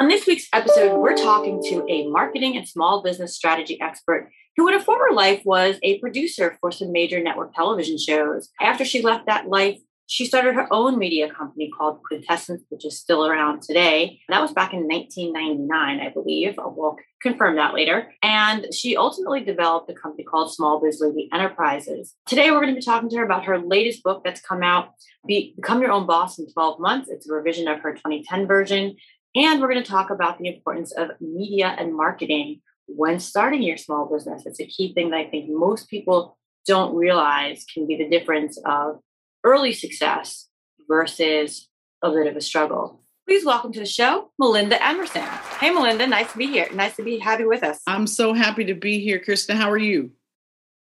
On this week's episode, we're talking to a marketing and small business strategy expert who, in a former life, was a producer for some major network television shows. After she left that life, she started her own media company called Quintessence, which is still around today. That was back in 1999, I believe. We'll confirm that later. And she ultimately developed a company called Small Biz Lady Enterprises. Today, we're going to be talking to her about her latest book that's come out, Become Your Own Boss in 12 Months. It's a revision of her 2010 version. And we're going to talk about the importance of media and marketing when starting your small business. It's a key thing that I think most people don't realize can be the difference of early success versus a bit of a struggle. Please welcome to the show, Melinda Emerson. Hey, Melinda, nice to be here. Nice to be you with us. I'm so happy to be here, Krista. How are you?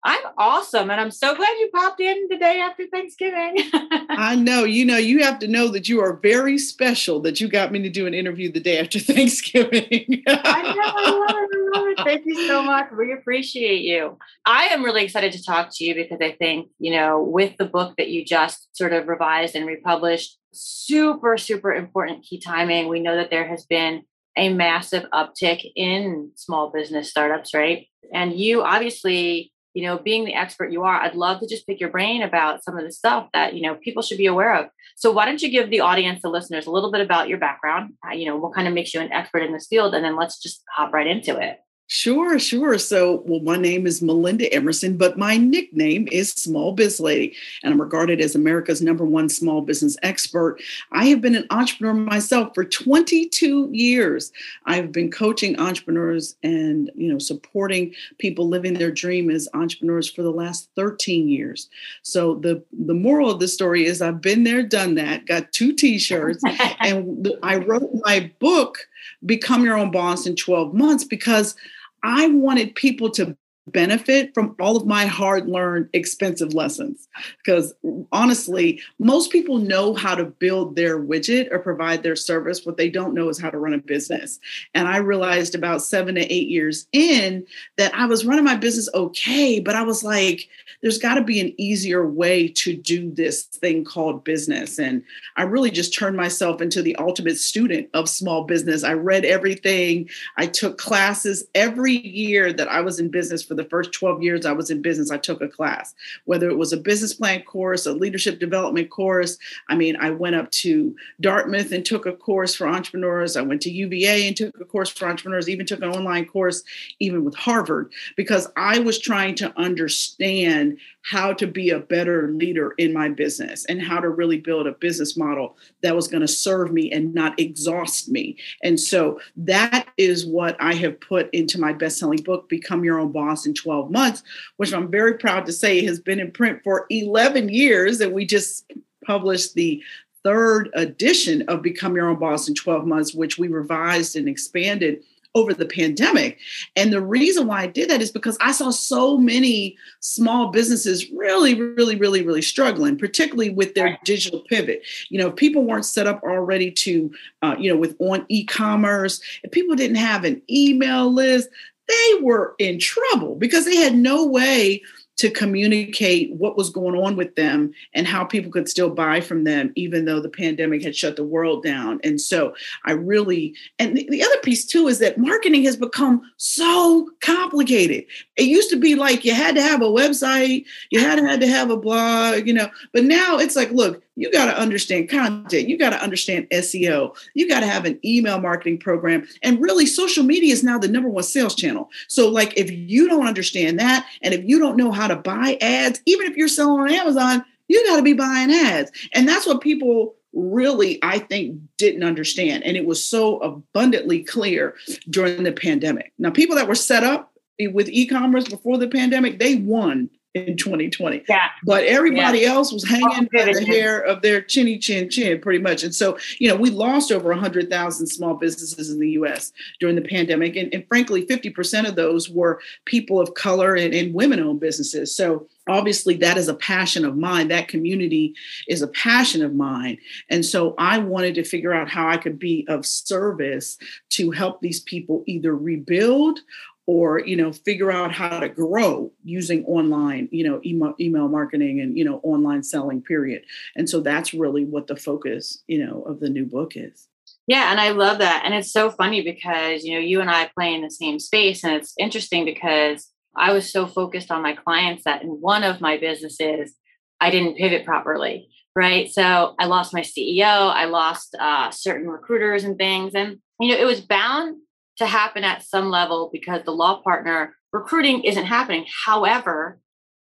I'm awesome. And I'm so glad you popped in the day after Thanksgiving. I know. You know, you have to know that you are very special that you got me to do an interview the day after Thanksgiving. I know. I love it. I love it. Thank you so much. We appreciate you. I am really excited to talk to you because I think, you know, with the book that you just sort of revised and republished, super, super important key timing. We know that there has been a massive uptick in small business startups, right? And you obviously you know, being the expert you are, I'd love to just pick your brain about some of the stuff that, you know, people should be aware of. So why don't you give the audience, the listeners, a little bit about your background, uh, you know, what kind of makes you an expert in this field, and then let's just hop right into it. Sure, sure. So, well, my name is Melinda Emerson, but my nickname is Small Biz Lady, and I'm regarded as America's number one small business expert. I have been an entrepreneur myself for 22 years. I've been coaching entrepreneurs and, you know, supporting people living their dream as entrepreneurs for the last 13 years. So, the the moral of the story is I've been there, done that, got two t-shirts, and I wrote my book Become Your Own Boss in 12 months because I wanted people to benefit from all of my hard learned expensive lessons. Because honestly most people know how to build their widget or provide their service. What they don't know is how to run a business. And i realized about 7 to 8 years in that i was running my business okay but i was like there's got to be an easier way to do this thing called business. And i really just turned myself into the ultimate student of small business. I read everything. I took classes every year that i was in business for the first 12 years I was in business, I took a class, whether it was a business plan course, a leadership development course. I mean, I went up to Dartmouth and took a course for entrepreneurs. I went to UVA and took a course for entrepreneurs, even took an online course, even with Harvard, because I was trying to understand how to be a better leader in my business and how to really build a business model that was going to serve me and not exhaust me. And so that is what I have put into my best selling book, Become Your Own Boss in 12 Months, which I'm very proud to say has been in print for 11 years. And we just published the third edition of Become Your Own Boss in 12 Months, which we revised and expanded over the pandemic. And the reason why I did that is because I saw so many small businesses really, really, really, really struggling, particularly with their digital pivot. You know, people weren't set up already to, uh, you know, with on e-commerce, if people didn't have an email list, they were in trouble because they had no way to communicate what was going on with them and how people could still buy from them, even though the pandemic had shut the world down. And so I really, and the, the other piece too is that marketing has become so complicated. It used to be like you had to have a website, you had to, had to have a blog, you know, but now it's like, look, you got to understand content. You got to understand SEO. You got to have an email marketing program. And really, social media is now the number one sales channel. So, like, if you don't understand that, and if you don't know how to buy ads, even if you're selling on Amazon, you got to be buying ads. And that's what people really, I think, didn't understand. And it was so abundantly clear during the pandemic. Now, people that were set up with e commerce before the pandemic, they won in 2020. Yeah. But everybody yeah. else was hanging by the hair of their chinny chin chin, pretty much. And so, you know, we lost over 100,000 small businesses in the US during the pandemic. And, and frankly, 50% of those were people of color and, and women owned businesses. So, obviously that is a passion of mine that community is a passion of mine and so i wanted to figure out how i could be of service to help these people either rebuild or you know figure out how to grow using online you know email, email marketing and you know online selling period. And so that's really what the focus you know of the new book is. Yeah and i love that and it's so funny because you know you and i play in the same space and it's interesting because i was so focused on my clients that in one of my businesses i didn't pivot properly right? So i lost my ceo i lost uh, certain recruiters and things and you know it was bound to happen at some level because the law partner recruiting isn't happening. However,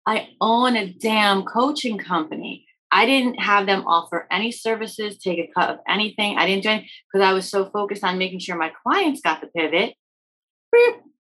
I own a damn coaching company. I didn't have them offer any services, take a cut of anything. I didn't do it because I was so focused on making sure my clients got the pivot.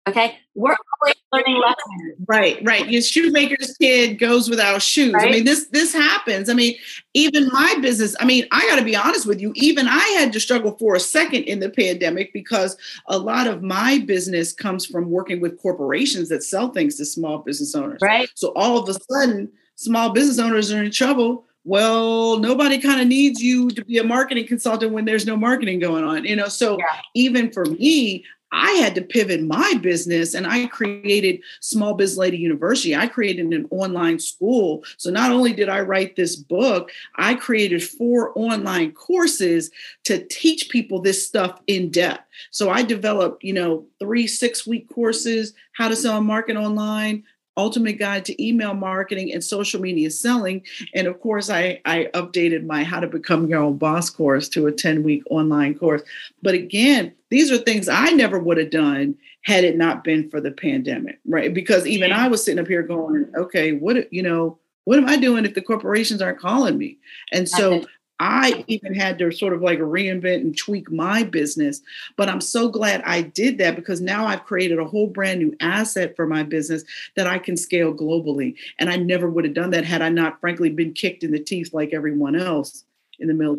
Okay. We're always learning lessons. Right, right. Your shoemaker's kid goes without shoes. Right? I mean, this this happens. I mean, even my business, I mean, I gotta be honest with you, even I had to struggle for a second in the pandemic because a lot of my business comes from working with corporations that sell things to small business owners. Right. So all of a sudden, small business owners are in trouble well nobody kind of needs you to be a marketing consultant when there's no marketing going on you know so yeah. even for me I had to pivot my business and I created Small Biz Lady University. I created an online school. So not only did I write this book, I created four online courses to teach people this stuff in depth. So I developed, you know, three six week courses, how to sell and market online, ultimate guide to email marketing and social media selling. And of course i i updated my how to become your own boss course to a 10 week online course. But again these are things i never would have done had it not been for the pandemic right? Because even i was sitting up here going okay what you know what am i doing if the corporations aren't calling me? And so I even had to sort of like reinvent and tweak my business. But I'm so glad I did that because now I've created a whole brand new asset for my business that I can scale globally. And I never would have done that had I not, frankly, been kicked in the teeth like everyone else in the middle.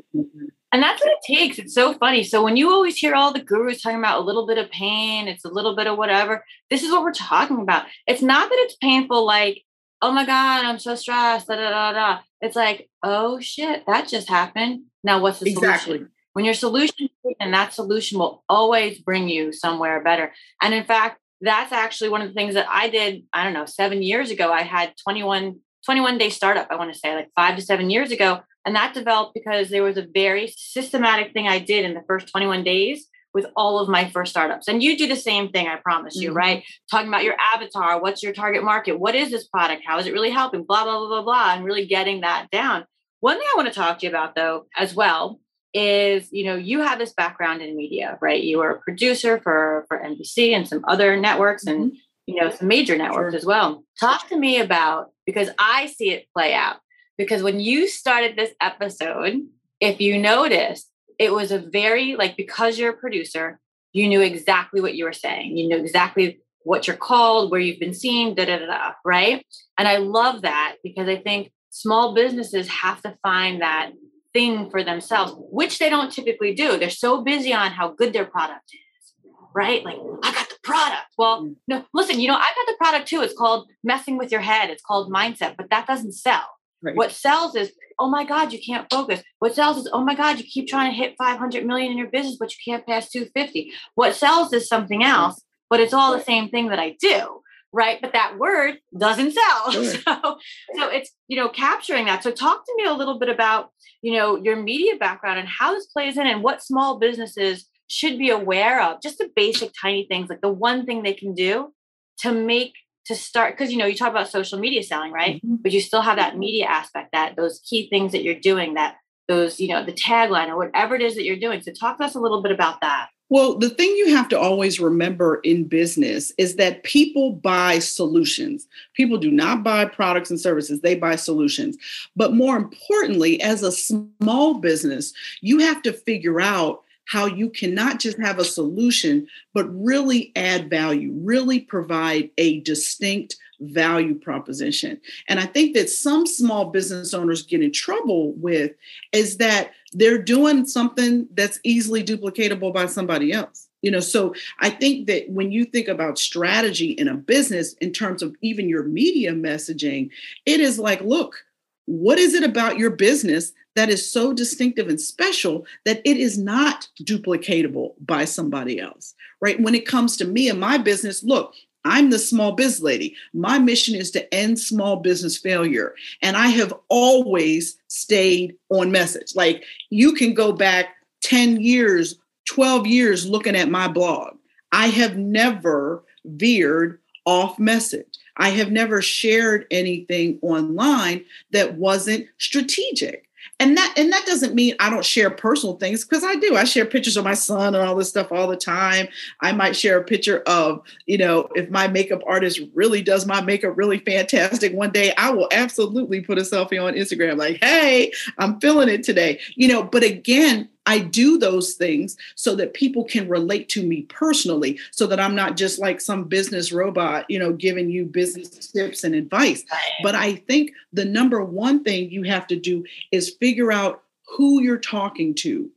And that's what it takes. It's so funny. So when you always hear all the gurus talking about a little bit of pain, it's a little bit of whatever, this is what we're talking about. It's not that it's painful like oh my God, I'm so stressed, da, da, da, da. It's like, oh shit, that just happened. Now what's the exactly. solution? When your solution and that solution will always bring you somewhere better. And in fact, that's actually one of the things that I did, I don't know, seven years ago. I had 21, 21 day startup, I want to say like five to seven years ago. And that developed because there was a very systematic thing I did in the first 21 days with all of my first startups. And you do the same thing, I promise you, mm-hmm. right? Talking about your avatar, what's your target market? What is this product? How is it really helping? Blah, blah, blah, blah, blah, and really getting that down. One thing I want to talk to you about though, as well, is you know you have this background in media right you were a producer for for nbc and some other networks and mm-hmm. you know some major networks sure. as well talk to me about because i see it play out because when you started this episode if you noticed it was a very like because you're a producer, you knew exactly what you were saying. You knew exactly what you're called, where you've been seen, da da da, da right? And I love that because I think small businesses have to find that thing for themselves, which they don't typically do. They're so busy on how good their product is, right? Like, I got the product. Well, mm. no, listen, you know, I got the product too. It's called messing with your head. It's called mindset, but that doesn't sell. Right. What sells is, oh my God, you can't focus. What sells is, oh my God, you keep trying to hit 500 million in your business, but you can't pass 250. What sells is something else, but it's all the same thing that I do. Right. But that word doesn't sell. Sure. So, so it's, you know, capturing that. So talk to me a little bit about, you know, your media background and how this plays in and what small businesses should be aware of, just the basic tiny things, like the one thing they can do to make to start because you know you talk about social media selling right mm-hmm. but you still have that media aspect that those key things that you're doing that those you know the tagline or whatever it is that you're doing so talk to us a little bit about that well, the thing you have to always remember in business is that people buy solutions. People do not buy products and services, they buy solutions. But more importantly, as a small business, you have to figure out how you cannot just have a solution, but really add value, really provide a distinct value proposition. And I think that some small business owners get in trouble with is that they're doing something that's easily duplicatable by somebody else. You know, so I think that when you think about strategy in a business in terms of even your media messaging, it is like, look, what is it about your business that is so distinctive and special that it is not duplicatable by somebody else, right? When it comes to me and my business, look, I'm the small biz lady. My mission is to end small business failure. And I have always stayed on message. Like you can go back 10 years, 12 years looking at my blog. I have never veered off message. I have never shared anything online that wasn't strategic. And that and that doesn't mean i don't share personal things because i do. I share pictures of my son and all this stuff all the time. I might share a picture of you know if my makeup artist really does my makeup really fantastic one day i will absolutely put a selfie on instagram like hey i'm feeling it today. You know but again I do those things so that people can relate to me personally, so that I'm not just like some business robot, you know, giving you business tips and advice. But I think the number one thing you have to do is figure out who you're talking to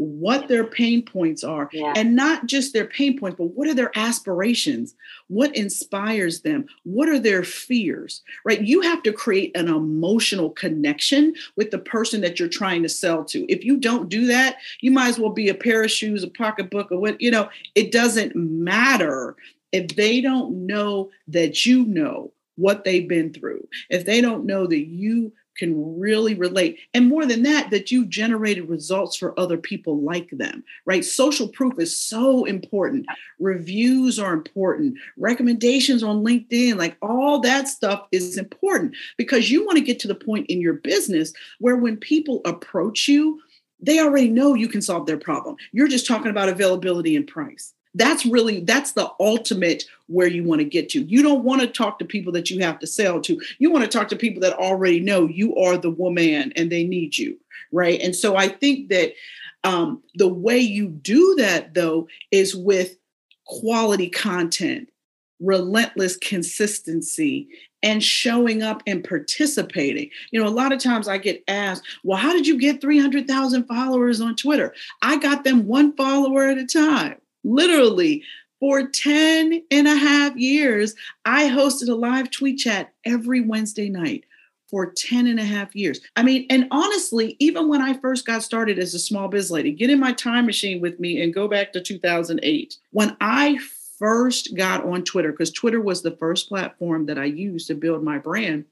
what their pain points are yeah. and not just their pain points but what are their aspirations? What inspires them? What are their fears? Right? You have to create an emotional connection with the person that you're trying to sell to. If you don't do that you might as well be a pair of shoes a pocketbook or what you know it doesn't matter if they don't know that you know what they've been through. If they don't know that you can really relate. And more than that, that you've generated results for other people like them, right? Social proof is so important. Reviews are important. Recommendations on LinkedIn, like all that stuff is important because you want to get to the point in your business where when people approach you, they already know you can solve their problem. You're just talking about availability and price that's really that's the ultimate where you want to get to you don't want to talk to people that you have to sell to you want to talk to people that already know you are the woman and they need you right and so i think that um, the way you do that though is with quality content relentless consistency and showing up and participating. You know, a lot of times I get asked, well, how did you get 300,000 followers on Twitter? I got them one follower at a time literally for 10 and a half years, I hosted a live tweet chat every Wednesday night for 10 and a half years. I mean, and honestly, even when I first got started as a small biz lady, get in my time machine with me and go back to 2008. When I first got on Twitter, because Twitter was the first platform that I used to build my brand,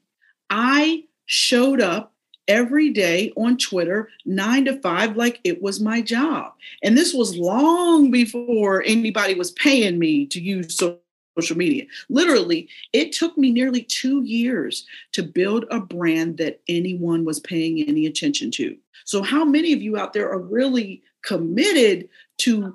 I showed up every day on Twitter, nine to five, like it was my job. And this was long before anybody was paying me to use social media. Literally, it took me nearly two years to build a brand that anyone was paying any attention to. So, how many of you out there are really committed to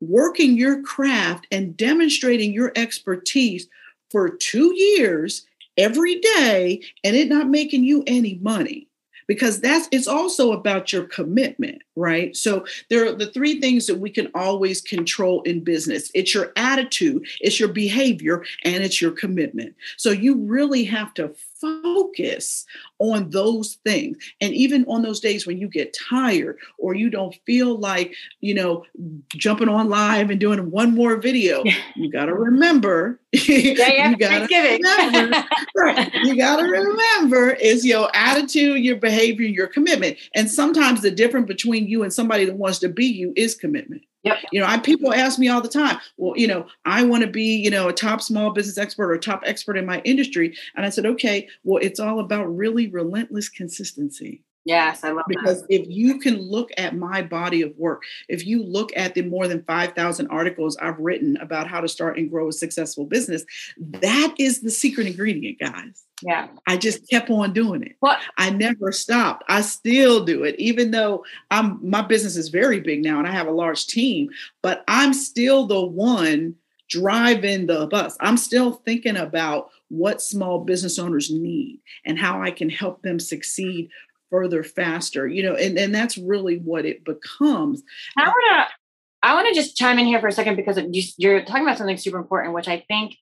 working your craft and demonstrating your expertise for two years every day and it not making you any money? Because that's it's also about your commitment right? So there are the three things that we can always control in business. It's your attitude it's your behavior and it's your commitment. So you really have to focus on those things. And even on those days when you get tired or you don't feel like, you know, jumping on live and doing one more video, you got to remember. Yeah, you got to remember. right, you got to remember is your attitude, your behavior, your commitment. And sometimes the difference between you and somebody that wants to be you is commitment. Yep. You know, I people ask me all the time, well, you know, I want to be, you know, a top small business expert or top expert in my industry. And I said, okay, well, it's all about really relentless consistency. Yes, I love because that. if you can look at my body of work, if you look at the more than 5,000 articles I've written about how to start and grow a successful business, that is the secret ingredient, guys. Yeah. I just kept on doing it. What? I never stopped. I still do it, even though I'm my business is very big now and I have a large team, but I'm still the one driving the bus. I'm still thinking about what small business owners need and how I can help them succeed further faster you know and, and that's really what it becomes. I want to i want to just chime in here for a second because you're talking about something super important which i think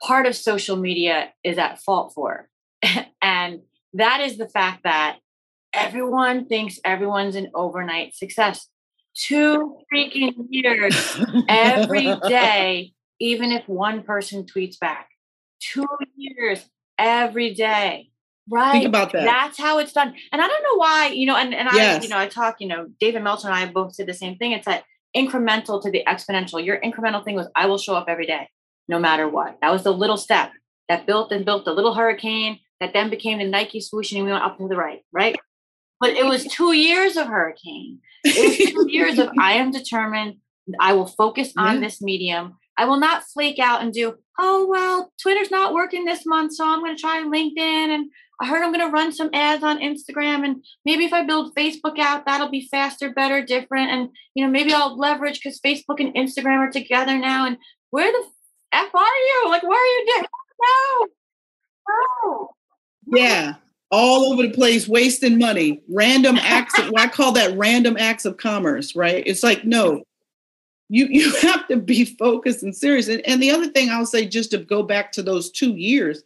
part of social media is at fault for. And that is the fact that everyone thinks everyone's an overnight success. Two freaking years every day even if one person tweets back. Two years every day Right. Think about that. That's how it's done. And I don't know why, you know, and, and yes. I, you know, I talk, you know, David Meltzer and I both said the same thing. It's that incremental to the exponential. Your incremental thing was I will show up every day, no matter what. That was the little step that built and built the little hurricane that then became the Nike swoosh and we went up to the right, right? But it was two years of hurricane. It was two years of I am determined. I will focus on yeah. this medium. I will not flake out and do, oh, well, Twitter's not working this month, so I'm going to try LinkedIn and I heard I'm going to run some ads on Instagram and maybe if I build Facebook out, that'll be faster, better, different. And, you know, maybe I'll leverage because Facebook and Instagram are together now. And where the F are you? Like, where are you doing? No. No. Yeah. All over the place, wasting money, random acts. Of, well, I call that random acts of commerce, right? It's like, no, you you have to be focused and serious. And, and the other thing I'll say, just to go back to those two years,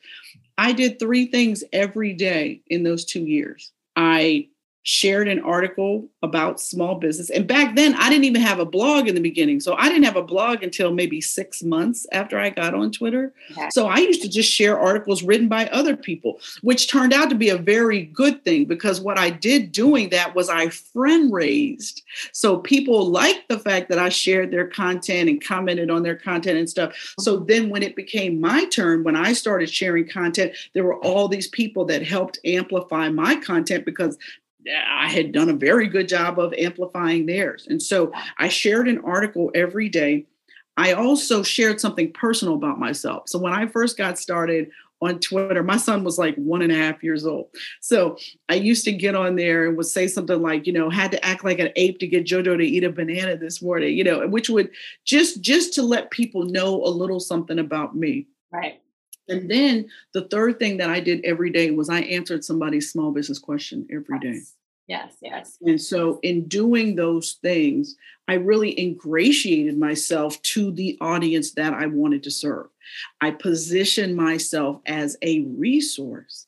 I did three things every day in those two years. I shared an article about small business. And back then, I didn't even have a blog in the beginning. So I didn't have a blog until maybe six months after I got on Twitter. Okay. So I used to just share articles written by other people, which turned out to be a very good thing because what I did doing that was I friend raised. So people liked the fact that I shared their content and commented on their content and stuff. So mm-hmm. then when it became my turn, when I started sharing content, there were all these people that helped amplify my content because I had done a very good job of amplifying theirs. And so I shared an article every day. I also shared something personal about myself. So when I first got started on Twitter, my son was like one and a half years old. So I used to get on there and would say something like, you know, had to act like an ape to get Jojo to eat a banana this morning, you know, which would just just to let people know a little something about me. Right. And then the third thing that I did every day was I answered somebody's small business question every day. Yes, yes. And so in doing those things, I really ingratiated myself to the audience that I wanted to serve. I positioned myself as a resource.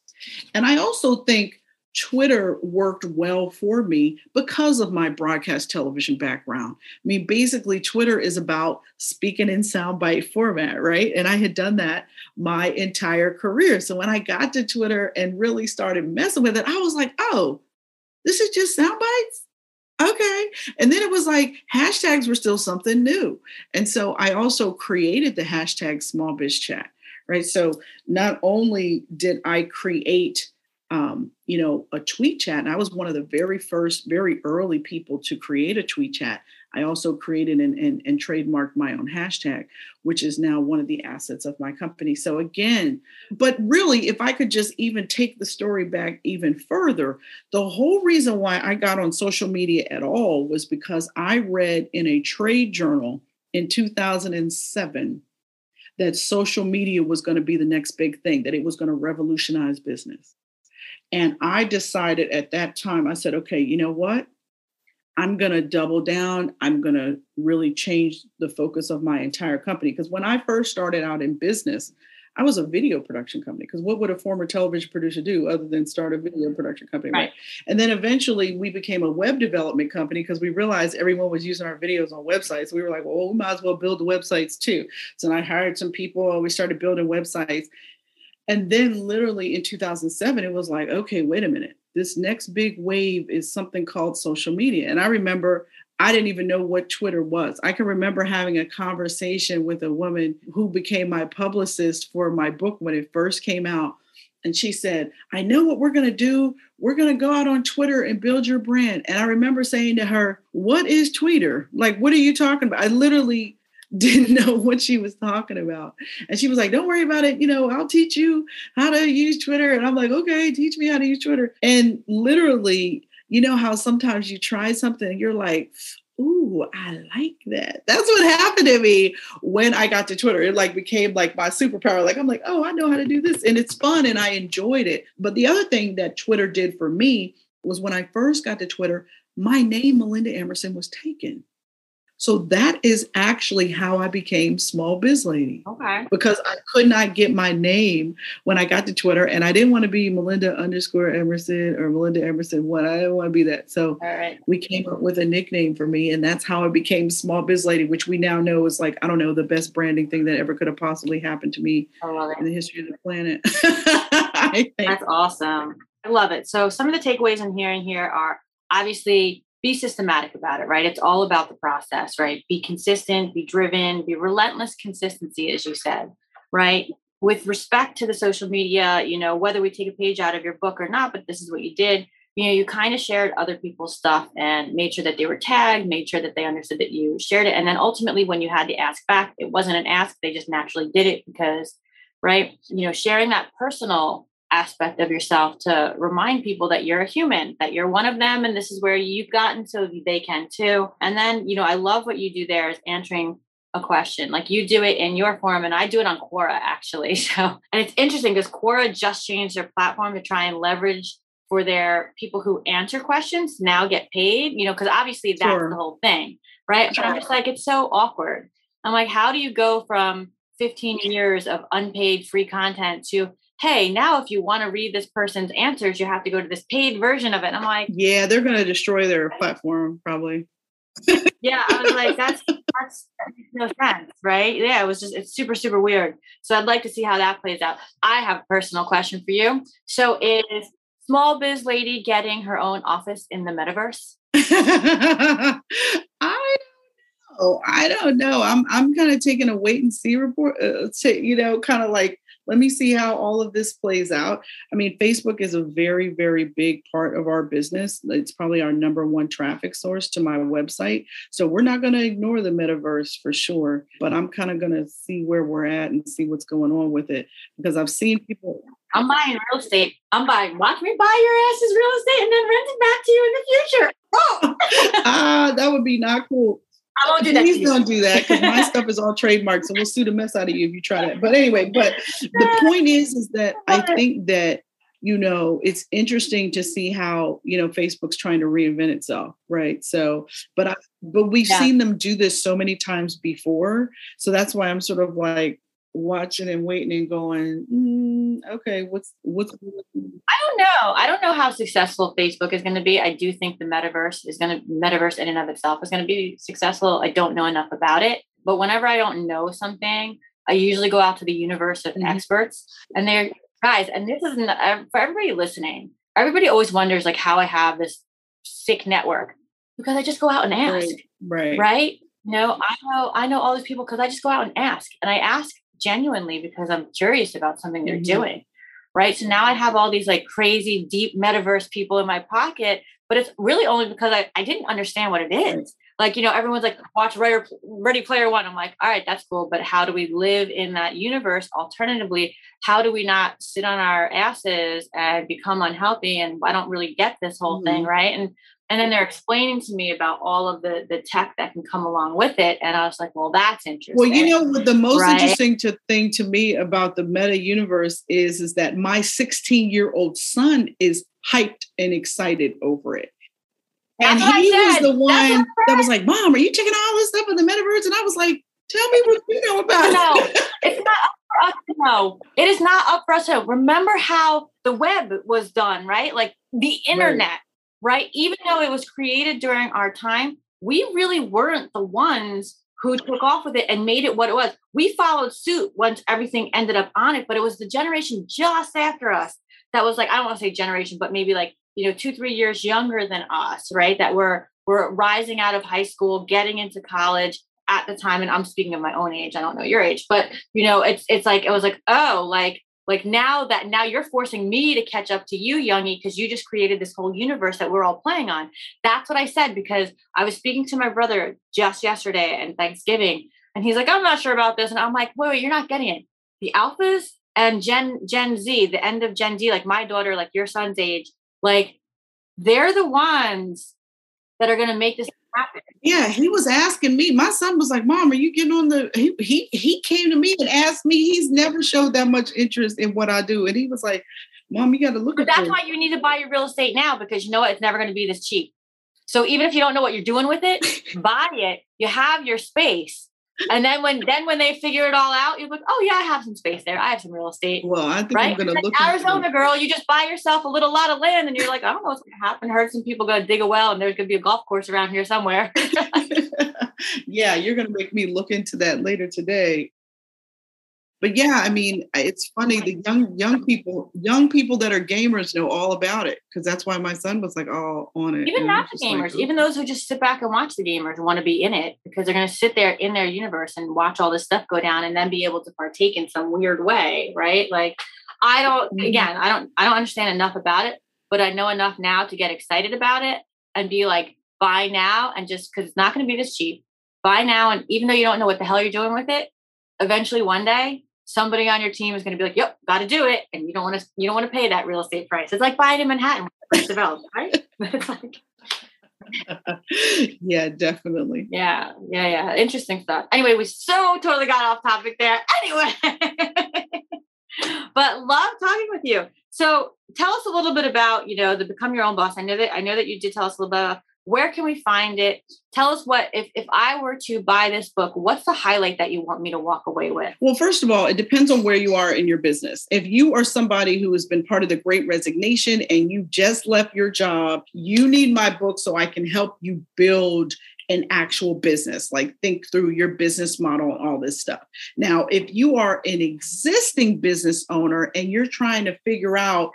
And I also think Twitter worked well for me because of my broadcast television background. I mean, basically, Twitter is about speaking in soundbite format, right? And I had done that my entire career. So when I got to Twitter and really started messing with it, I was like, oh, this is just sound bites? Okay. And then it was like hashtags were still something new. And so I also created the hashtag small biz chat, right? So not only did I create um, you know, a tweet chat. And I was one of the very first, very early people to create a tweet chat. I also created and, and, and trademarked my own hashtag, which is now one of the assets of my company. So, again, but really, if I could just even take the story back even further, the whole reason why I got on social media at all was because I read in a trade journal in 2007 that social media was going to be the next big thing, that it was going to revolutionize business. And I decided at that time, I said, okay, you know what? I'm going to double down. I'm going to really change the focus of my entire company. Because when I first started out in business, I was a video production company because what would a former television producer do other than start a video production company? Right. And then eventually we became a web development company because we realized everyone was using our videos on websites. We were like, well, we might as well build the websites too. So I hired some people. We started building websites. And then literally in 2007, it was like, okay, wait a minute. This next big wave is something called social media. And I remember I didn't even know what Twitter was. I can remember having a conversation with a woman who became my publicist for my book when it first came out. And she said, I know what we're going to do. We're going to go out on Twitter and build your brand. And I remember saying to her, What is Twitter? Like, what are you talking about? I literally didn't know what she was talking about. And she was like, Don't worry about it. You know, I'll teach you how to use Twitter. And I'm like, Okay, teach me how to use Twitter. And literally, you know how sometimes you try something and you're like, Ooh, I like that. That's what happened to me when I got to Twitter. It like became like my superpower. Like I'm like, oh, I know how to do this. And it's fun and I enjoyed it. But the other thing that Twitter did for me was when I first got to Twitter, my name, Melinda Emerson, was taken. So that is actually how I became Small Biz Lady. Okay. Because I could not get my name when I got to Twitter, and I didn't want to be Melinda underscore Emerson or Melinda Emerson one. I didn't want to be that. So we came up with a nickname for me, and that's how I became Small Biz Lady, which we now know is like I don't know the best branding thing that ever could have possibly happened to me in the history of the planet. that's awesome. I love it. So some of the takeaways I'm hearing here are obviously be systematic about it, right? It's all about the process, right? Be consistent, be driven, be relentless consistency, as you said, right? With respect to the social media, you know, whether we take a page out of your book or not, but this is what you did, you know, you kind of shared other people's stuff and made sure that they were tagged, made sure that they understood that you shared it. And then ultimately, when you had to ask back, it wasn't an ask, they just naturally did it because, right? You know, sharing that personal aspect of yourself to remind people that you're a human, that you're one of them, and this is where you've gotten so they can too. And then, you know, I love what you do there is answering a question. Like you do it in your form, and I do it on Quora actually. So, and it's interesting because Quora just changed their platform to try and leverage for their people who answer questions now get paid, you know, because obviously that's sure. the whole thing, right? Sure. But I'm just like, it's so awkward. I'm like, how do you go from 15 years of unpaid free content to hey, now if you want to read this person's answers, you have to go to this paid version of it. And I'm like, yeah, they're going to destroy their platform probably. yeah, I was like, that's that's no sense, right? Yeah, it was just it's super super weird. So I'd like to see how that plays out. I have a personal question for you. So is small biz lady getting her own office in the metaverse? I don't know. I don't know. I'm I'm kind of taking a wait and see report. Uh, to, you know, kind of like let me see how all of this plays out. I mean, Facebook is a very, very big part of our business. It's probably our number one traffic source to my website. So we're not going to ignore the metaverse for sure, but I'm kind of going to see where we're at and see what's going on with it because I've seen people. I'm buying real estate. I'm buying, watch me buy your ass's real estate and then rent it back to you in the future. Oh, ah, that would be not cool. I won't do that. Please don't do that because my stuff is all trademarked. So we'll sue the mess out of you if you try that. But anyway, but the point is, is that I think that you know it's interesting to see how you know Facebook's trying to reinvent itself, right? So, but I, but we've yeah. seen them do this so many times before, so that's why I'm sort of like watching and waiting and going, mm, okay, what's what's? I don't know. I don't know how successful Facebook is going to be. I do think the metaverse is going to metaverse in and of itself is going to be successful. I don't know enough about it, but whenever I don't know something, I usually go out to the universe of mm-hmm. experts, and they're guys. And this is for everybody listening. Everybody always wonders like how I have this sick network because I just go out and ask. Right. Right. right? No, I know I know all these people because I just go out and ask. And I ask genuinely because I'm curious about something they're mm-hmm. doing. Right. So now I have all these like crazy deep metaverse people in my pocket, but it's really only because I, I didn't understand what it is. Like, you know, everyone's like, watch Ready, Ready Player One. I'm like, all right, that's cool. But how do we live in that universe? Alternatively, how do we not sit on our asses and become unhealthy? And I don't really get this whole mm-hmm. thing. Right. And and then they're explaining to me about all of the the tech that can come along with it and i was like well that's interesting well you know what the most right? interesting to, thing to me about the meta universe is is that my 16 year old son is hyped and excited over it and he was the one that was like mom are you checking all this stuff in the metaverse and i was like tell me what you know about no, it's not up for us to know. It is not up for us to know. Remember how the web was done, right? Like the internet, right? right? Even though it was created during our time, we really weren't the ones who took off with it and made it what it was. We followed suit once everything ended up on it, but it was the generation just after us that was like, I don't want to say generation, but maybe like, you know, two, three years younger than us, right? That were were rising out of high school, getting into college at the time. And I'm speaking of my own age. I don't know your age, but you know, it's it's like it was like, oh, like like now that now you're forcing me to catch up to you youngie because you just created this whole universe that we're all playing on that's what i said because i was speaking to my brother just yesterday and thanksgiving and he's like i'm not sure about this and i'm like wait wait you're not getting it the alphas and gen gen z the end of gen z like my daughter like your son's age like they're the ones that are going to make this happen. Yeah, he was asking me. My son was like, "Mom, are you getting on the?" He he he came to me and asked me. He's never showed that much interest in what I do, and he was like, "Mom, you got to look but at." That's why you need to buy your real estate now because you know what? It's never going to be this cheap. So even if you don't know what you're doing with it, buy it. You have your space and then when then when they figure it all out, you're like, oh yeah, I have some space there. I have some real estate. Well, I think right? I'm gonna look Arizona girl. You just buy yourself a little lot of land, and you're like, I don't know what's gonna happen. heard some people gonna dig a well, and there's gonna be a golf course around here somewhere. yeah, you're gonna make me look into that later today but yeah, I mean, it's funny. The young young people, young people that are gamers know all about it because that's why my son was like all on it. Even not the gamers, like, even those who just sit back and watch the gamers want to be in it because they're going to sit there in their universe and watch all this stuff go down and then be able to partake in some weird way, right? Like, I don't. Mm-hmm. Again, I don't. I don't understand enough about it, but I know enough now to get excited about it and be like, buy now and just because it's not going to be this cheap. Buy now, and even though you don't know what the hell you're doing with it, eventually one day somebody on your team is going to be like, "Yep, got to do it," and you don't want to you don't want to pay that real estate price. It's like buying in Manhattan when developed, right? like, yeah, definitely. Yeah, yeah, yeah. Interesting stuff. Anyway, we so totally got off topic there. Anyway, but love talking with you. So tell us a little bit about you know the become your own boss. I know that I know that you did tell us a little bit where can we find it? Tell us what if, if i were to buy this book what's the highlight that you want me to walk away with? Well first of all it depends on where you are in your business. If you are somebody who has been part of the great resignation and you just left your job you need my book so i can help you build an actual business like think through your business model and all this stuff. Now if you are an existing business owner and you're trying to figure out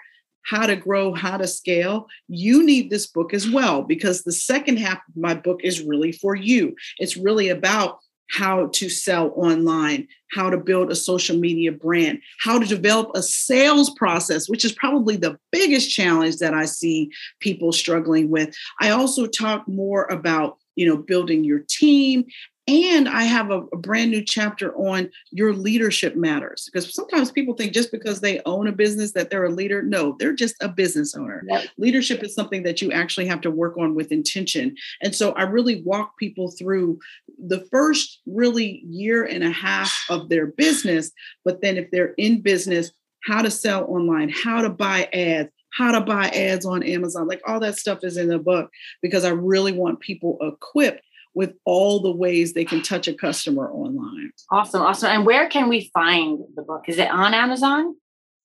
how to grow, how to scale, you need this book as well, because the second half of my book is really for you. It's really about how to sell online, how to build a social media brand, how to develop a sales process, which is probably the biggest challenge that I see people struggling with. I also talk more about you know building your team and I have a, a, brand new chapter on your leadership matters because sometimes people think just because they own a business that they're a leader. No, they're just a business owner. Leadership is something that you actually have to work on with intention. And so I really walk people through the first really year and a half of their business. But then if they're in business, how to sell online, how to buy ads, how to buy ads on Amazon. Like all that stuff is in the book because I really want people equipped with all the ways they can touch a customer online. Awesome. Awesome. And where can we find the book? Is it on Amazon?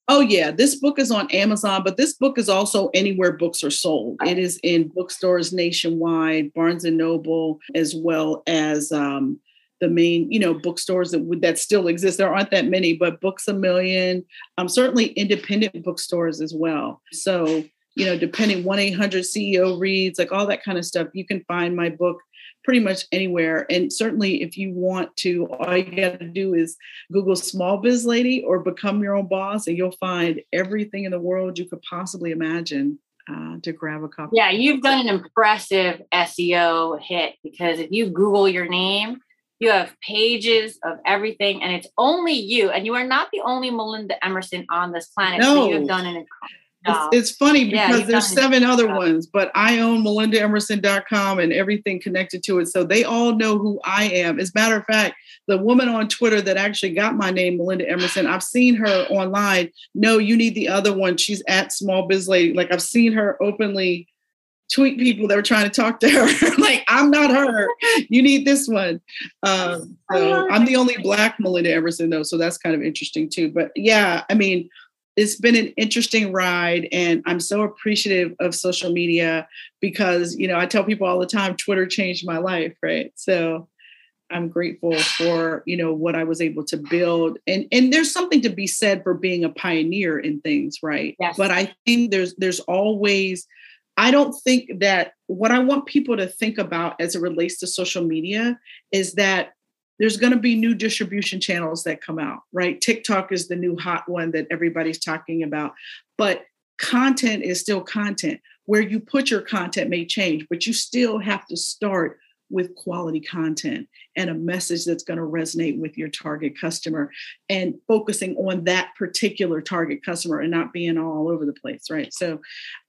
Oh, yeah. This book is on Amazon, but this book is also anywhere books are sold. It is in bookstores nationwide, Barnes and Noble, as well as um, the main, you know, bookstores that that still exist. There aren't that many, but Books a Million, um, certainly independent bookstores as well. So, you know, depending 1 800 CEO reads, like all that kind of stuff, you can find my book pretty much anywhere. And certainly, if you want to, all you got to do is Google Small Biz Lady or Become Your Own Boss, and you'll find everything in the world you could possibly imagine uh, to grab a copy. Yeah, you've done an impressive SEO hit because if you Google your name, you have pages of everything, and it's only you. And you are not the only Melinda Emerson on this planet. No. So you've done an it's, it's, funny because yeah, there's seven other ones, but I own melindaemerson.com and everything connected to it. So they all know who I am. As a matter of fact, the woman on Twitter that actually got my name, Melinda Emerson, I've seen her online. No, you need the other one. She's at Small Biz Lady. Like I've seen her openly tweet people that were trying to talk to her. like, I'm not her. You need this one. Um, so I'm the only black Melinda Emerson, though. So that's kind of interesting too. But yeah, I mean, it's been an interesting ride and i'm so appreciative of social media because you know i tell people all the time twitter changed my life right? So i'm grateful for you know what i was able to build. And and there's something to be said for being a pioneer in things right? Yes. but i think there's there's always I don't think that what I want people to think about as it relates to social media is that there's going to be new distribution channels that come out, right? TikTok is the new hot one that everybody's talking about, but content is still content. Where you put your content may change, but you still have to start with quality content and a message that's going to resonate with your target customer and focusing on that particular target customer and not being all over the place, right? So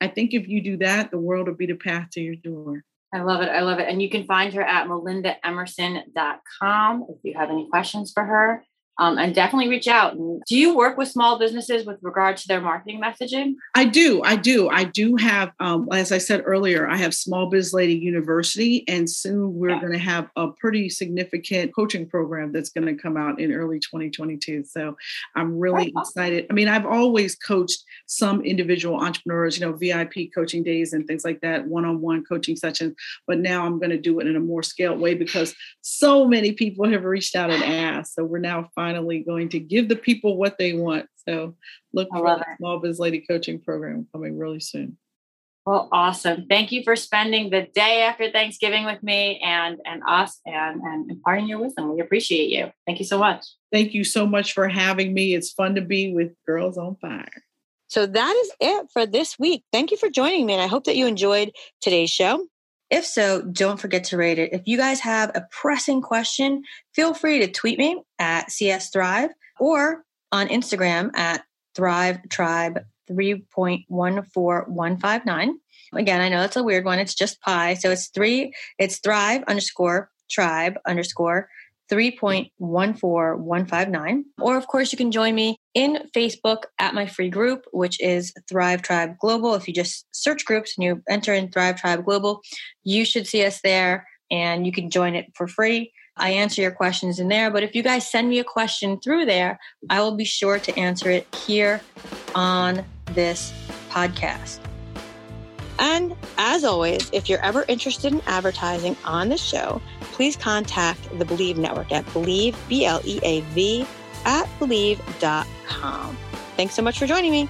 I think if you do that, the world will be the path to your door. I love it. I love it. And you can find her at melindaemerson.com if you have any questions for her um, and definitely reach out. Do you work with small businesses with regard to their marketing messaging? I do. I do. I do have, um, as I said earlier, I have Small Biz Lady University, and soon we're yeah. going to have a pretty significant coaching program that's going to come out in early 2022. So I'm really excited. I mean, I've always coached some individual entrepreneurs, you know, VIP coaching days and things like that, one on one coaching sessions, but now I'm going to do it in a more scaled way because so many people have reached out and asked. So we're now finally going to give the people what they want. So look for the Small Biz Lady Coaching Program coming really soon. Well, awesome. Thank you for spending the day after Thanksgiving with me and and us and, and imparting your wisdom. We appreciate you. Thank you so much. Thank you so much for having me. It's fun to be with Girls on Fire. So that is it for this week. Thank you for joining me. And I hope that you enjoyed today's show. If so, don't forget to rate it. If you guys have a pressing question, feel free to tweet me at CS Thrive or on Instagram at Thrive Tribe 3.14159. Again, I know that's a weird one. It's just pi. So it's three, it's Thrive underscore tribe underscore 3.14159. Or, of course, you can join me in Facebook at my free group, which is Thrive Tribe Global. If you just search groups and you enter in Thrive Tribe Global, you should see us there and you can join it for free. I answer your questions in there. But if you guys send me a question through there, I will be sure to answer it here on this podcast. And as always, if you're ever interested in advertising on the show, please contact the Bleav Network at Bleav, B L E A V, at Bleav.com. Thanks so much for joining me.